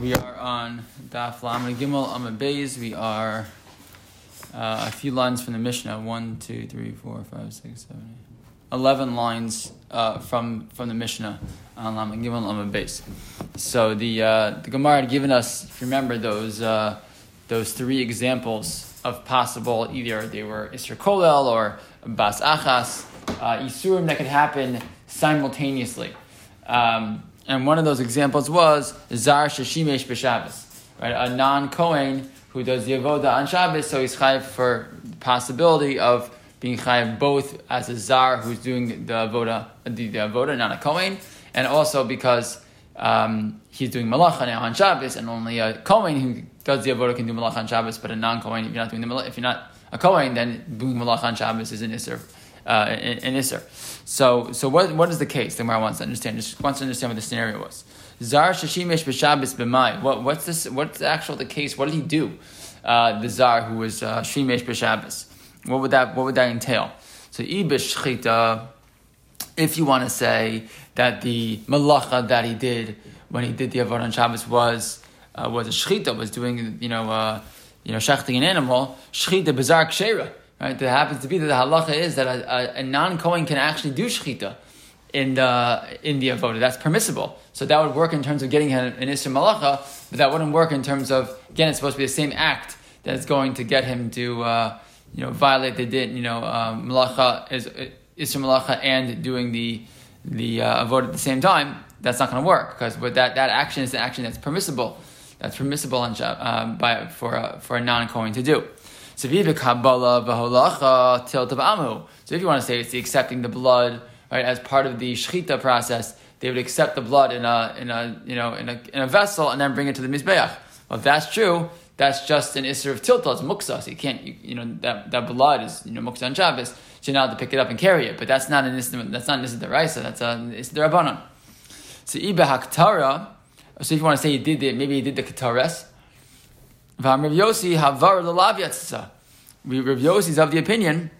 we are on Daf Lamed Gimel Amud Beis. We are uh, a few lines from the Mishnah. One, two, three, four, five, six, seven, eight. Eleven lines uh, from from the Mishnah on Lamed Gimel Amud Beis. So the uh, the Gemara had given us, if you remember, those uh, those three examples of possible either they were Isra Kolel or Bas Achas, uh, Isurim that could happen simultaneously. Um, and one of those examples was Zar Shashimesh B'Shabbos, right? A non Kohen who does the avoda on Shabbos, so he's chayiv for the possibility of being chayiv both as a Zar who's doing the avoda, the, the avoda, not a Kohen, and also because um, he's doing malacha now on Shabbos, and only a Kohen who does the avoda can do malacha on Shabbos, but a non Kohen, if you're not doing the malacha, if you're not a Kohen, then doing malacha on Shabbos is an Isser uh, in, in Isser. So, so what, what is the case? The Gemara wants to understand. Just wants to understand what the scenario was. Zar shashimesh b'Shabbos b'mai. What, what's this? What's the actual the case? What did he do? Uh, the zar who was uh, b'Shabbos. What would that What would that entail? So ibish shchita. If you want to say that the malacha that he did when he did the avodah on Shabbos was uh, was a shchita, was doing you know uh, you know shechting an animal, shchita b'zar kshera. Right? There happens to be that the halacha is that a, a, a non Kohen can actually do shechita in the in the avodah. That's permissible. So that would work in terms of getting an, an isra malacha, but that wouldn't work in terms of again. It's supposed to be the same act that is going to get him to uh, you know violate the din. You know um, malacha is isra malacha and doing the the uh, avodah at the same time. That's not going to work because that that action is the action that's permissible. That's permissible on, um, by for a, for a non Kohen to do. So if you want to say it's the accepting the blood right as part of the shechita process, they would accept the blood in a in a you know in a, in a vessel and then bring it to the mizbeach. Well, if that's true, that's just an isser of tilta. It's muksa. So you can't you, you, know that, that blood is you know muksa on Shabbos. So you're not to pick it up and carry it. But that's not an isser. That's not an isser deraisa. That's a isser derabanan. So. So if you want to say he did it, maybe he did the katares. Rav Yossi havar l'lav Rav Yossi is of the opinion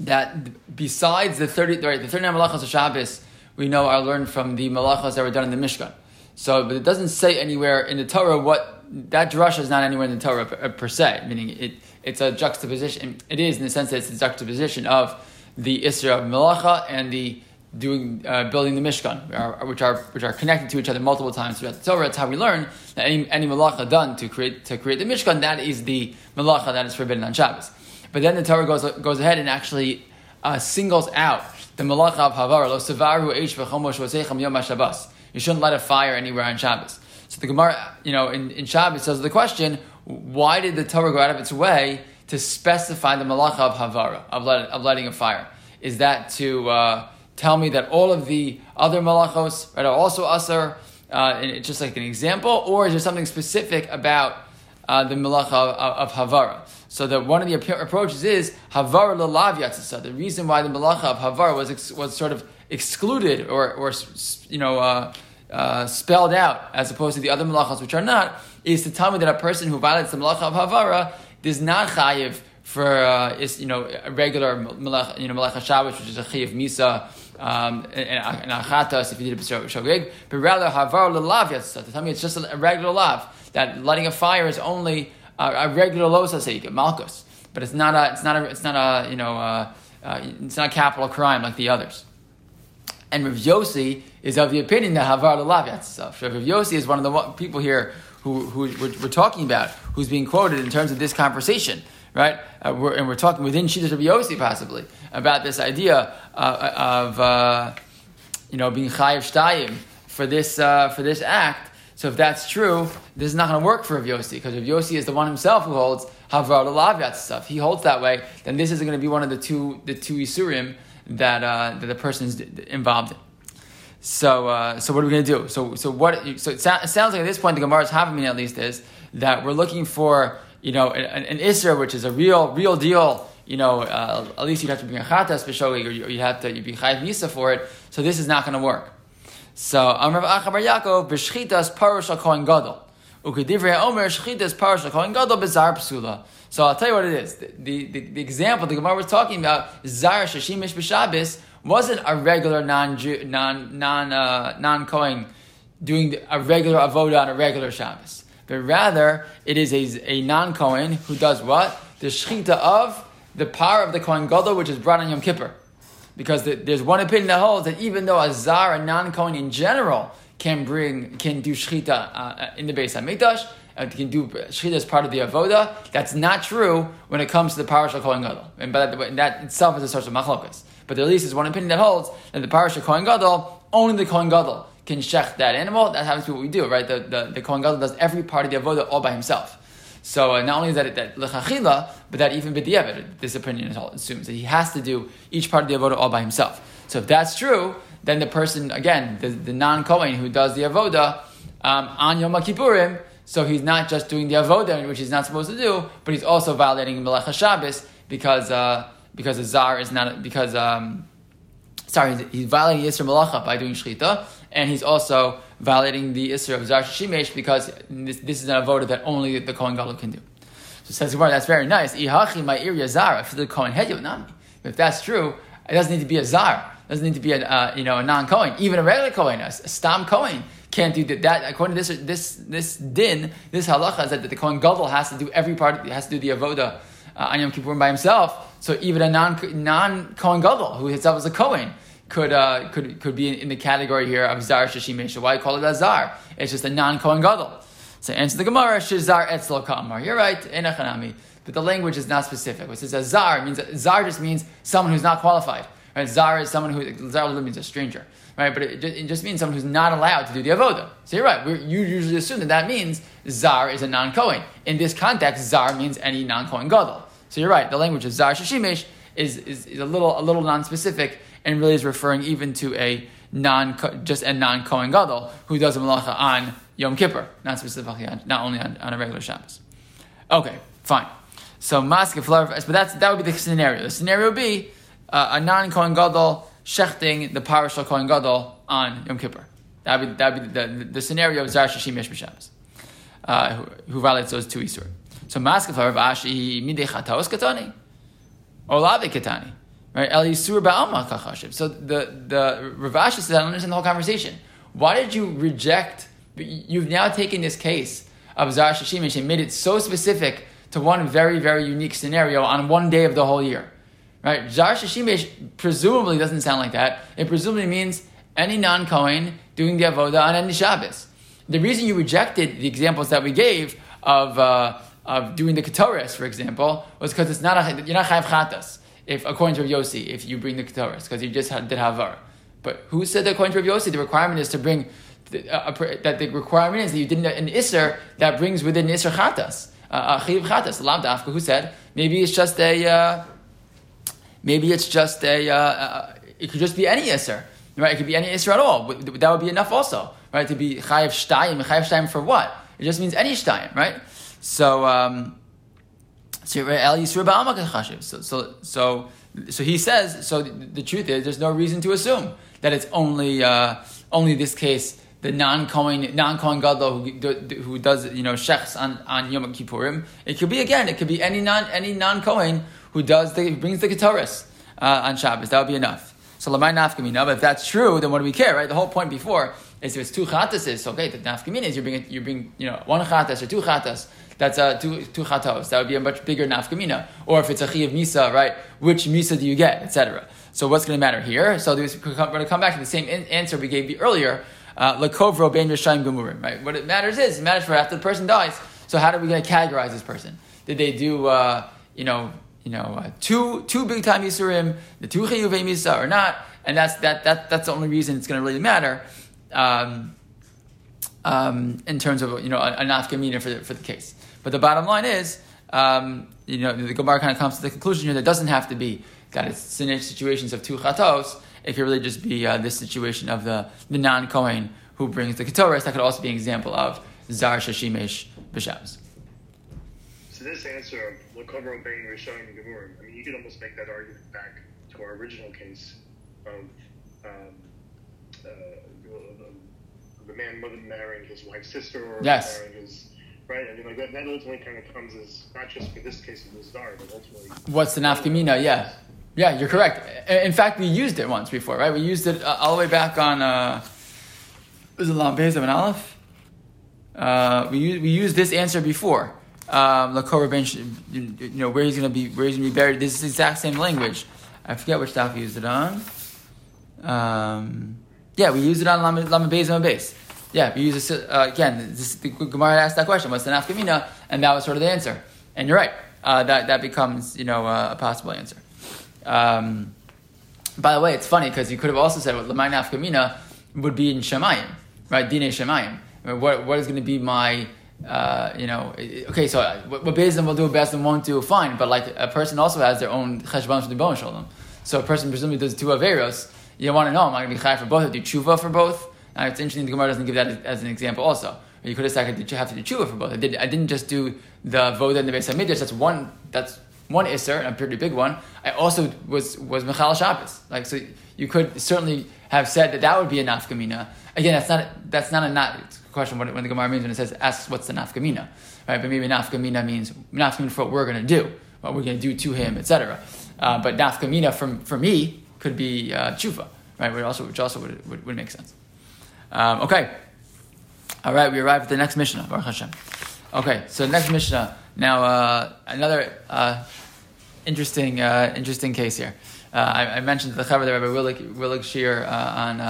that besides the thirty, right, the thirty-nine malachas of Shabbos, we know are learned from the malachas that were done in the Mishkan. So, but it doesn't say anywhere in the Torah what that drasha is not anywhere in the Torah per, per, se. Meaning, it it's a juxtaposition. It is in the sense that it's a juxtaposition of the Isra of Malacha and the doing uh, building the Mishkan, which are which are connected to each other multiple times throughout the Torah. That's how we learn that any any malacha done to create to create the Mishkan, that is the malacha that is forbidden on Shabbos. But then the Torah goes goes ahead and actually uh, singles out the malacha of Havar lo sevaru eish v'chomosh v'seichem yom Shabbos. You shouldn't light a fire anywhere on Shabbos. So the Gemara, you know, in, in Shabbos says the question: Why did the Torah go out of its way to specify the malacha of Havara of, light, of lighting a fire? Is that to uh, tell me that all of the other malachos right, are also asar, uh, just like an example, or is there something specific about uh, the malacha of, of, Havara? So that one of the approaches is Havara lalav yatzasa. The reason why the malacha of Havara was ex- was sort of excluded or or you know. Uh, uh, spelled out as opposed to the other malachas which are not is to tell me that a person who violates the malacha of havara does not chayiv for uh, is you know a regular malach, you know malacha which is a chayiv misa um, and achatas if you did a shogeg, but rather havar lelav yatzat. Tell me it's just a regular lav that lighting a fire is only a, regular losa seika malchus, but it's not a it's not a it's not a you know uh, uh, it's not a capital crime like the others. And Rav Yossi is of the opinion that havar lelav yatzat. Rav Yossi is one of the people here who, who we're, we're talking about, who's being quoted in terms of this conversation right? Uh, we're, and we're talking within Shittas Rabbi possibly about this idea uh, of uh, you know being chayiv shtayim for this uh, for this act. So if that's true, this is not going to work for Rav Yossi because Rav Yossi is the one himself who holds havar lavyat stuff. He holds that way. Then this isn't going to be one of the two the two isurim that uh, that the person is involved in. So, uh, so what are we going to do? So, so what? So it, it, sounds like at this point the Gemara's me at least is that we're looking for you know, an, an which is a real, real deal, you know, uh, at least you'd have to bring a Chatas B'Shogeg, or you have to, you'd be Chayiv Misa for it, so this is not going to work. So, Amrav Achabar Yaakov, B'Shchitas Parush Kohen Gadol. Ukedivrei Omer, Shchitas Parush Kohen Gadol B'Zar Psula. So I'll tell you what it is. The, the, the example the Gemara was talking about, Zar Shashimish B'Shabbos, wasn't a regular non non non uh, non doing a regular avoda on a regular Shabbos, but rather it is a, a non Kohen who does what? The shechita of the power of the Kohen Gadol, which is brought on Yom Kippur. Because the, there's one opinion that holds that even though a zar, a non Kohen in general, can bring, can do shechita uh, in the Beis Hamikdash, uh, can do shechita as part of the avoda. That's not true when it comes to the parasha Kohen Gadol, and by that, that itself is a source of machlokas. But at least is one opinion that holds that the parasha Kohen Gadol only the Kohen Gadol can shech that animal. That happens to be what we do, right? The the, the Kohen Gadol does every part of the avoda all by himself. So uh, not only is that that lechachila, but that even b'diavad, this opinion assumes that he has to do each part of the avoda all by himself. So if that's true, then the person again, the, the non Kohen who does the avoda um, on Yom Kippurim, so he's not just doing the avoda, which he's not supposed to do, but he's also violating Melecha Shabbos because uh, because the zar is not because um, sorry he's violating Yisra Malacha by doing shechita, and he's also violating the Isra of Zar Shimesh because this, this, is an avoda that only the Kohen Gadol can do. So says word that's very nice. Ihachi my area zara for the Kohen Hedyo If that's true, it doesn't need to be a zar. It doesn't need to be a uh, you know a non Kohen, even a regular Kohen, a, stam Kohen can't do that. According to this this this din, this halacha is that the Kohen Gadol has to do every part. Has to do the avoda uh, on Yom Kippur by himself. So even a non non Kohen Gadol who himself was a Kohen could uh, could could be in, the category here of zar shashimesha. Why call it a zar? It's just a non Kohen Gadol. So answer the Gemara shizar etzlo kamar. You're right, enachanami. But the language is not specific. It says a zar means zar just means someone who's not qualified. Right? Zar is someone who zar means a stranger right? But it just, it just, means someone who's not allowed to do the avoda. So you're right. We're, you usually assume that that means zar is a non kohen. In this context, zar means any non kohen gadol. So you're right. The language of zar shashimesh is, is, is, a little a little non-specific and really is referring even to a non just a non kohen gadol who does a malacha on Yom Kippur, not specifically on, not only on, on a regular Shabbos. Okay, fine. So maske but that's that would be the scenario. The scenario would be uh, a non kohen gadol shechting the parashal Kohen Gadol on Yom Kippur. That would, that would be the, the, the scenario of Zar Shishim Yesh B'Shabbos, uh, who, who violates those two Isur. So Maskefar Ashi Midei Chatos Katani, or Lavi Katani. Right? So the, the Rav Ashi says, I don't understand the whole conversation. Why did you reject, you've now taken this case of Zar Shishim and made it so specific to one very, very unique scenario on one day of the whole year. Right? Zar Shashimesh presumably doesn't sound like that. It presumably means any non Kohen doing the avoda on any Shabbos. The reason you rejected the examples that we gave of, uh, of doing the Ketores, for example, was because it's not a, you're not chayav chatas. If according to Yossi, if you bring the Ketores, because you just had, did havar. But who said that according to Yossi, the requirement is to bring the, uh, that the requirement is that you did not an isser that brings within isser chatas, uh, chayiv chatas. Lam who said maybe it's just a. Uh, Maybe it's just a, uh, it could just be any Isser, right? It could be any Isser at all. That would be enough also, right? To be Chayiv Shtayim. Chayiv Shtayim for what? It just means any Shtayim, right? So, um, so, so, so, so, he says, so the, the, truth is, there's no reason to assume that it's only, uh, only this case, the non-Kohen, non-Kohen Gadol who, who does, you know, shechs on, on Yom Kippurim. It could be, again, it could be any non, any non-Kohen who does the, who brings the Ketores uh, on Shabbos. That would be enough. So lamai nafkamina. But if that's true, then what do we care, right? The whole point before is if it's two chatases, so okay, the nafkamina is you bring you bring you know one chatas or two chatas. That's uh, two two chatos. That would be a much bigger nafkamina. Or if it's a of misa, right? Which misa do you get, etc. So what's going to matter here? So we're going to come back to the same answer we gave you earlier. Uh, Lakovro ben Rishayim Gemurim. Right. What it matters is it matters for after the person dies. So how are we going to categorize this person? Did they do uh, you know you know, uh, two two big time Yisurim, the two Chiyuvei Misa or not, and that's that, that that's the only reason it's going to really matter um, um, in terms of you know a, a nafkamina for the, for the case. But the bottom line is, um, you know, the Gemara kind of comes to the conclusion here that doesn't have to be that it's situations of two chatos. It could really just be uh, this situation of the, the non Kohen who brings the ketoris. That could also be an example of zar shashimesh b'shabs. So this answer of Lakover obeying Rishon and Gemurim. I mean, you could almost make that argument back to our original case of um, uh, the man mother marrying his wife's sister or yes. marrying his right? I mean, like that, that ultimately kind of comes as not just for this case of the star, but ultimately. What's the nafkamina? Yeah, yeah, you're correct. In fact, we used it once before, right? We used it uh, all the way back on. Uh, Is it Lam Beis of an Aleph? Uh, we we used this answer before. Um, you know where he's going to be where he's going to be buried. This is the exact same language. I forget which stuff we used it on. Um, yeah, we used it on Lama Beis and Beis. Yeah, we use it uh, again. This, the Gemara asked that question: "What's the nafkamina?" And that was sort of the answer. And you're right. Uh, that that becomes you know uh, a possible answer. Um, by the way, it's funny because you could have also said well, nafkamina would be in Shemayim, right? Dine Shemayim. What what is going to be my uh, you know, okay, so uh, what, what Bezdin will do, Bezdin won't do, fine. But like a person also has their own cheshbon shalom. So a person presumably does two averos. You want to know, am I going to be chai for both? Do tshuva for both? And it's interesting the Gemara doesn't give that as an example also. You could have said I have to do tshuva for both. I, did, I didn't just do the voda and the Beis Hamikdash. That's one. That's one iser, a pretty big one. I also was was Michal Shabbos. Like so, you could certainly have said that that would be a nafkamina. Again, that's not that's not a not question when, when the Gemara means when it says asks what's the nafkamina, right? But maybe nafkamina means nafkamina for what we're going to do, what we're going to do to him, etc. Uh, but nafkamina from for me could be uh, tshuva, right? Which also which also would, would, would make sense. Um, okay, all right, we arrive at the next Mishnah, Baruch Hashem. Okay, so next Mishnah. Now uh, another uh, interesting uh, interesting case here. Uh, I, I, mentioned the cover there by Willig, Willig Shir on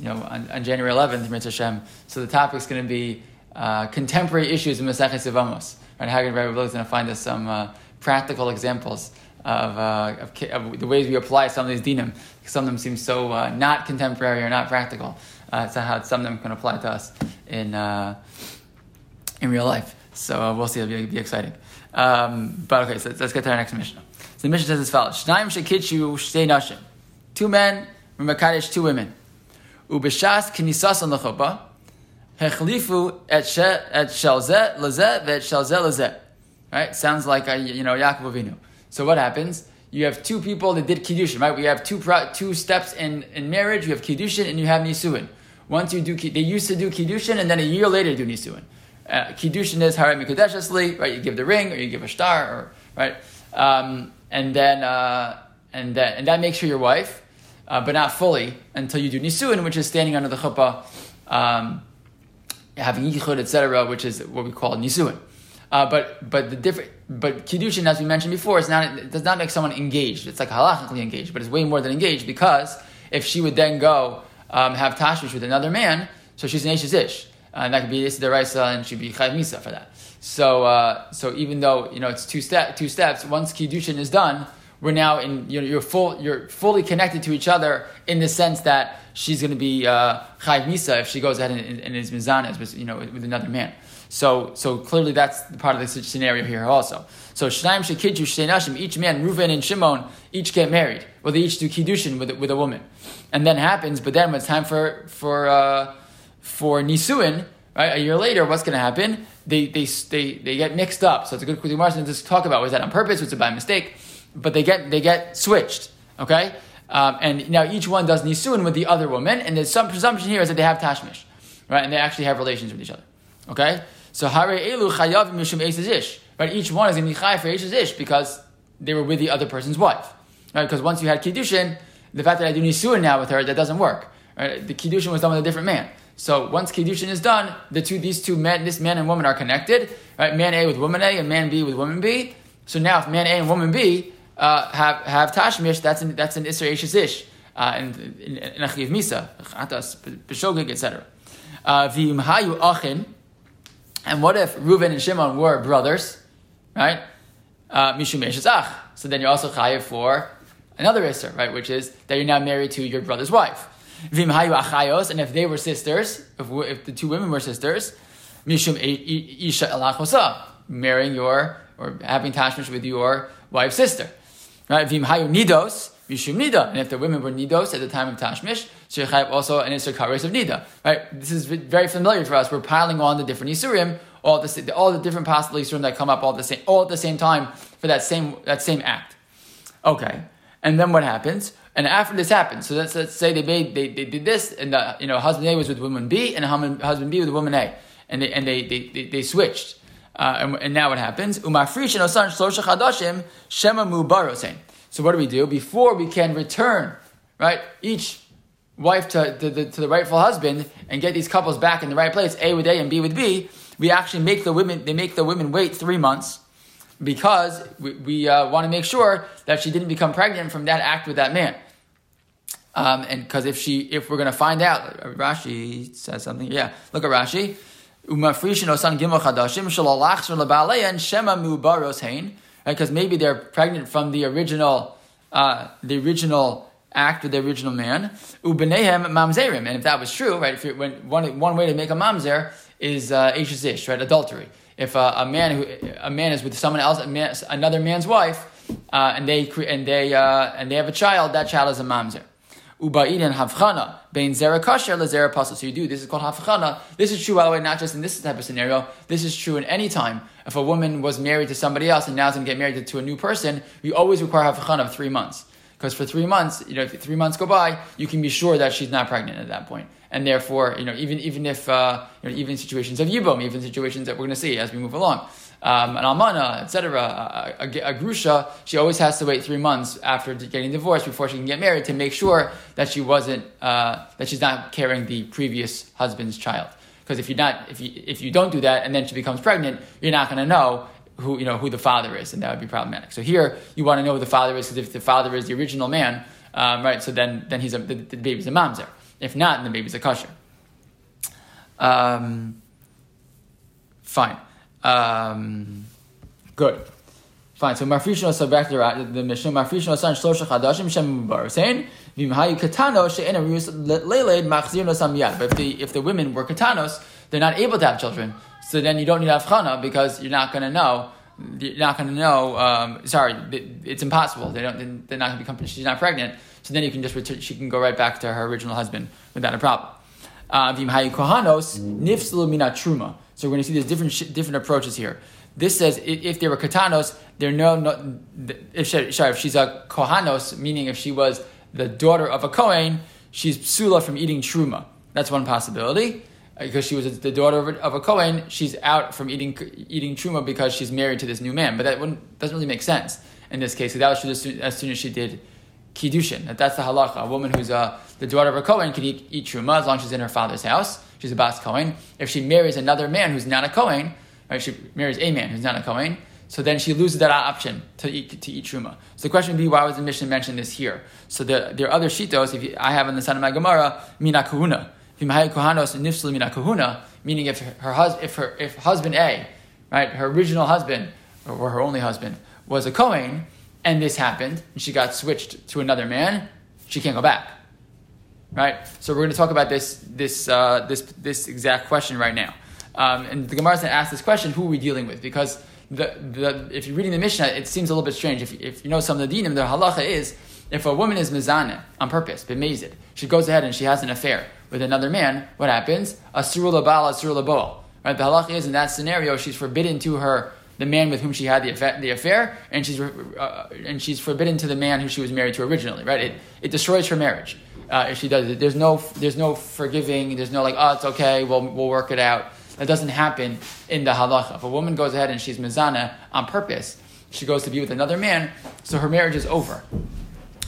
you know, on, on January 11th, Mitzvah Hashem. So the topic is going to be uh, contemporary issues in Masechet Yevamos. Right? Hagen Rabbi is going to find us some uh, practical examples of, uh, of, of, the ways we apply some of these dinim. Because some of them seem so uh, not contemporary or not practical. Uh, so how some of them can apply to us in uh, in real life. So we'll see. It'll be, be exciting. Um, but okay, so let's get to our next Mishnah. So the Mishnah says as follows: Shnaim shekitshu shtei nashim. Two men, Makadesh, two women. Ubishas kinisas on the chuppah, hechlifu et shelzeh lezeh ve'et shelzeh lezeh. Right? Sounds like a, you know Yaakov Avinu. So what happens? You have two people that did kiddushin, right? We have two two steps in, in marriage. You have kiddushin and you have nisuin. Once you do, they used to do kiddushin and then a year later do nisuin. Uh, kiddushin is haram mikudeshesli, right? You give the ring or you give a star, or right, um, and then uh, and then and that makes her your wife uh, but not fully until you do nisuin, which is standing under the chuppah, um, having yichud, etc., which is what we call nisuin. Uh, but but the different but kiddushin, as we mentioned before, is not it does not make someone engaged. It's like halachically engaged, but it's way more than engaged because if she would then go um, have tashmish with another man, so she's an ish ish, and that could be is deraisa, and she'd be chayv misa for that. So uh, so even though you know it's two step two steps, once kiddushin is done, we're now in you know, you're full you're fully connected to each other in the sense that she's going to be uh, chayv misa if she goes ahead and, and is with you know with another man. So so clearly that's part of the scenario here also. So shnaim shekidju shnei each man Reuven and Shimon each get married. Well, they each do kiddushin with with a woman, and then happens. But then when it's time for for uh, for nisuin, right? A year later, what's going to happen? They, they, they, they get mixed up. So it's a good question to talk about. Was that on purpose? Was it by mistake? but they get they get switched. Okay, um, and now each one does nisuin with the other woman, and there's some presumption here is that they have tashmish, right? And they actually have relations with each other. Okay, so hare elu chayav mishum ish, right? Each one is going to be chayav for ish because they were with the other person's wife, right? Because once you had kiddushin, the fact that I do nisuin now with her that doesn't work. Right? The kiddushin was done with a different man. So once kiddushin is done, the two these two men, this man and woman are connected, right? Man A with woman A and man B with woman B. So now if man A and woman B uh, have have tashmish, that's an that's an isra ish uh, in in achiv misa, chatas, b'shogig, etc. Uh, v'im hayu achin, and what if Reuven and Shimon were brothers, right? Uh, mishum ach. So then you're also chayiv for another isra, right? Which is that you're now married to your brother's wife. V'im hayu achayos, and if they were sisters, if, if the two women were sisters, mishum isha elachosa, marrying your or having tashmish with your wife's sister. Right? Vim hayu nidos, mishum nida. And if the women were nidos at the time of Tashmish, so also an isur kares of nida. Right? This is very familiar for us. We're piling on the different isurim, all the all the different possible isurim that come up all the same all at the same time for that same that same act. Okay. And then what happens? And after this happens, so let's, let's say they made they, they did this, and the you know husband A was with woman B, and husband B with woman A, and they and they they, they, they switched. Uh, and, and, now what happens? And osan shema. So what do we do before we can return? Right, each wife to, to, the, to the rightful husband and get these couples back in the right place, A with A and B with B, we actually make the women, they make the women wait three months because we, we uh, want to make sure that she didn't become pregnant from that act with that man. Um, and because if she, if we're going to find out, Rashi says something. Yeah, look at Rashi. Because maybe they're pregnant from the original, uh, the original act with the original man. Ubenehem mamzerim. And if that was true, right? If when, one, one way to make a mamzer is uh, ish, right? Adultery. If uh, a man who a man is with someone else, man, another man's wife, uh, and they and they uh, and they have a child, that child is a mamzer. Uba'idin havchana bein zera kasher lezera. So you do this is called havchana. This is true, by the way, not just in this type of scenario. This is true in any time. If a woman was married to somebody else and now is going to get married to a new person, we always require havchana of three months. Because for three months, you know, if three months go by, you can be sure that she's not pregnant at that point. And therefore, you know, even even if uh, you know, even situations of yibum, even situations that we're going to see as we move along, um, an almana, etc., a, a, a, grusha, she always has to wait three months after getting divorced before she can get married to make sure that she wasn't uh, that she's not carrying the previous husband's child. Because if you're not, if you if you don't do that and then she becomes pregnant, you're not going to know who you know who the father is, and that would be problematic. So here you want to know who the father is, because if the father is the original man, um, right? So then then he's a, the, the baby's a mamzer. If not, then the baby's a kosher. Um, fine. Um, good. Fine. So Marfishno, so back to the Mishnah. Marfishno son shlosha chadashim shem saying v'imhayu katano she'en arus leiled machzir no samiyad. But if the if the women were katanos, they're not able to have children. So then you don't need avchana because you're not going to know. You're not going to know. Um, sorry, it's impossible. They don't. They're not going to become. She's not pregnant. So then you can just return. She can go right back to her original husband without a problem. Uh, V'imhayu kohanos nifslu mina truma. So we're going to see there's different different approaches here. This says if they were katanos, they're no, no if she, sorry, if she's a kohanos, meaning if she was the daughter of a kohen, she's psula from eating truma. That's one possibility because she was the daughter of a, Kohen, she's out from eating eating truma because she's married to this new man. But that doesn't really make sense in this case. So that was as soon, as she did kiddushin. That that's the halacha. A woman who's uh, the daughter of a Kohen can eat, eat truma as long as she's in her father's house. She's a bas Kohen. If she marries another man who's not a Kohen, right? She marries a man who's not a Kohen. So then she loses that option to eat, to eat truma. So the question would be, why was the Mishnah mention this here? So the, there are other shitos. If you, I have in the son of my Gemara, mina kahuna, meaning if her husband, if her if husband A, right, her original husband or her only husband was a Kohen, and this happened, and she got switched to another man, she can't go back, right? So we're going to talk about this this uh, this this exact question right now. Um, and the Gemara is going to ask this question: Who are we dealing with? Because the, the, if you're reading the Mishnah, it seems a little bit strange. If, if you know some of the dinim, the halacha is if a woman is mizana on purpose, bemazed, she goes ahead and she has an affair with another man, what happens? Asur labal, asur laboel. Right? The halacha is in that scenario, she's forbidden to her the man with whom she had the affair, the affair and she's uh, and she's forbidden to the man who she was married to originally. Right? It, it destroys her marriage uh, if she does it. There's no there's no forgiving. There's no like oh it's okay. We'll we'll work it out. That doesn't happen in the halacha. If a woman goes ahead and she's mizana on purpose, she goes to be with another man, so her marriage is over.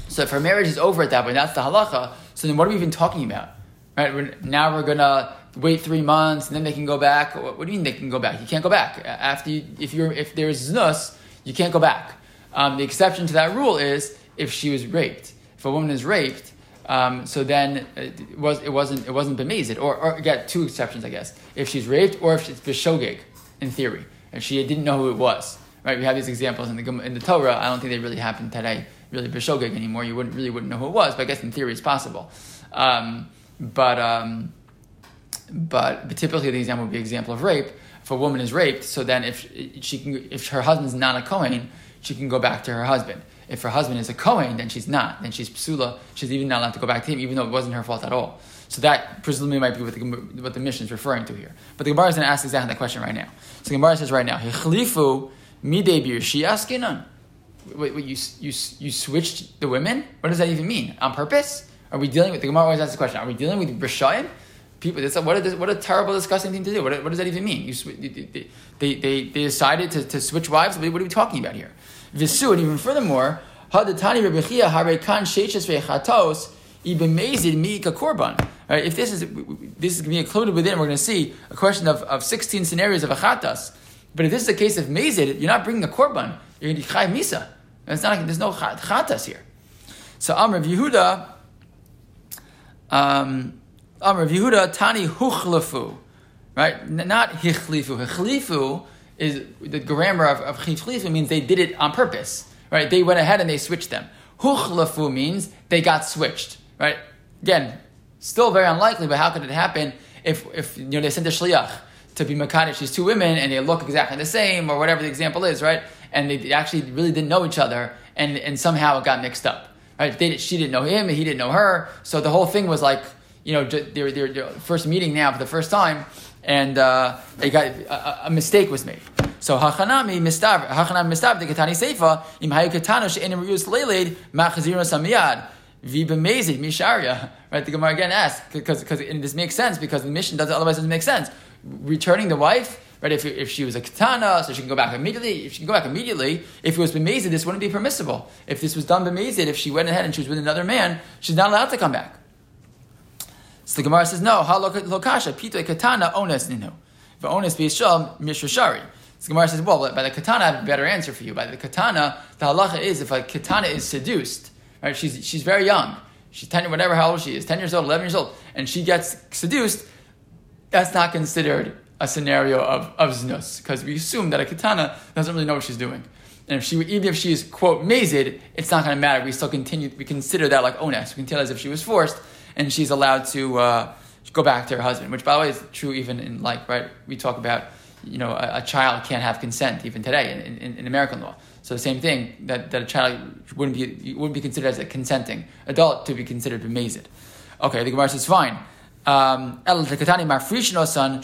So if her marriage is over at that point, that's the halacha. So then what are we even talking about? Right? We're, now we're gonna wait three months and then they can go back. What, do you mean they can go back? You can't go back after you, if you're if there's znus, you can't go back. Um, the exception to that rule is if she was raped. If a woman is raped, um, so then it was it wasn't it wasn't bemazed or or get two exceptions I guess. If she's raped or if it's beshogeg, in theory, if she didn't know who it was. Right? We have these examples in the in the Torah. I don't think they really happen today. Really beshogeg anymore. You wouldn't really wouldn't know who it was, but I guess in theory it's possible. Um, but, um, but, but typically the example would be example of rape. If a woman is raped, so then if she can, if her husband's not a Kohen, she can go back to her husband. If her husband is a Kohen, then she's not. Then she's psula. She's even not allowed to go back to him, even though it wasn't her fault at all. So that presumably might be what the, what the Mishnah is referring to here. But the Gemara is going to ask exactly that question right now. So the Gemara says right now, "Hichlifu midei birshi Wait, wait, you, you, you switched the women? What does that even mean? On purpose? Are we dealing with the Gemara always asks the question? Are we dealing with Rishayim? People, this, what, a, what a terrible, disgusting thing to do. What, what does that even mean? You, they, they, they, decided to, to switch wives. What are we talking about here? Visu, and even furthermore. Right? If this is this is going to be included within, we're going to see a question of, of 16 scenarios of a achatas. But if this is a case of mazid, you're not bringing a korban. You're going to chayv misa. It's not, like, there's no chatas here. So Amr of Yehuda, um, Amr Yehuda, Tani huchlafu, right? Not hichlifu. Hichlifu is the grammar of, of hichlifu means they did it on purpose, right? They went ahead and they switched them. Huchlafu means they got switched, right? Again, still very unlikely, but how could it happen if, if you know, they sent a shliach to be Makadish these two women and they look exactly the same or whatever the example is, right? And they actually really didn't know each other and, and somehow it got mixed up, right? They, she didn't know him and he didn't know her. So the whole thing was like, you know, their, their, first meeting now for the first time and uh, got a, a, mistake was made. So hachanami mistav hachanami mistav the seifa im hayu katana she'enim reus leiled machazirun samiyad v'bemezid misharia. Right, the Gemara again asks because because this makes sense because the Mishnah doesn't otherwise doesn't make sense. Returning the wife. Right, if, if she was a katana, so she can go back immediately. If she can go back immediately, if it was bemezid, this wouldn't be permissible. If this was done bemezid, if she went ahead and she was with another man, she's not allowed to come back. So the Gemara says, no, halokasha, pito katana ones ninu. V'ones b'yishal mishashari. So the Gemara says, well, by the katana, I have a better answer for you. By the katana, the halacha is if a katana is seduced, right? She's, she's very young. She's 10, whatever how old she is, 10 years old, 11 years old, and she gets seduced, that's not considered a scenario of, of znus, because we assume that a katana doesn't really know what she's doing. And if she, even if she's, quote, mazed, it's not going to matter. We still continue, we consider that like ones. We can tell as if she was forced, and she's allowed to uh, go back to her husband, which, by the way, is true even in like right. We talk about you know a, a child can't have consent even today in, in, in, American law. So the same thing that, that a child wouldn't be wouldn't be considered as a consenting adult to be considered bemazed. Okay, the Gemara says fine. Um, El son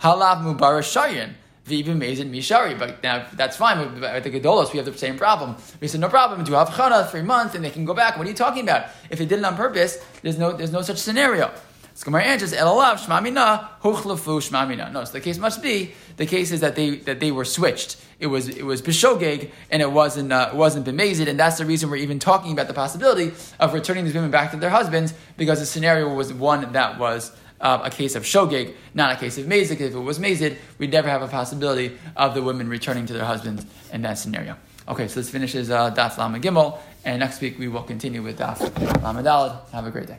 halav mubarashayin even Mazin Mishari. But now that's fine. At the Gedolos, we have the same problem. We said, no problem, do have Chana three months and they can go back. What are you talking about? If they did it on purpose, there's no, there's no such scenario. So Gemara answers, Elalav Shmamina, Huchlafu Shmamina. No, so the case must be, the case is that they, that they were switched. It was, it was Bishogeg and it wasn't, uh, wasn't Bemazid. And that's the reason we're even talking about the possibility of returning these women back to their husbands because the scenario was one that was uh, a case of shogeg, not a case of mazik. If it was mazid, we'd never have a possibility of the women returning to their husbands in that scenario. Okay, so this finishes uh, Daf Lama Gimel, and next week we will continue with Daf Lama Dalad. Have a great day.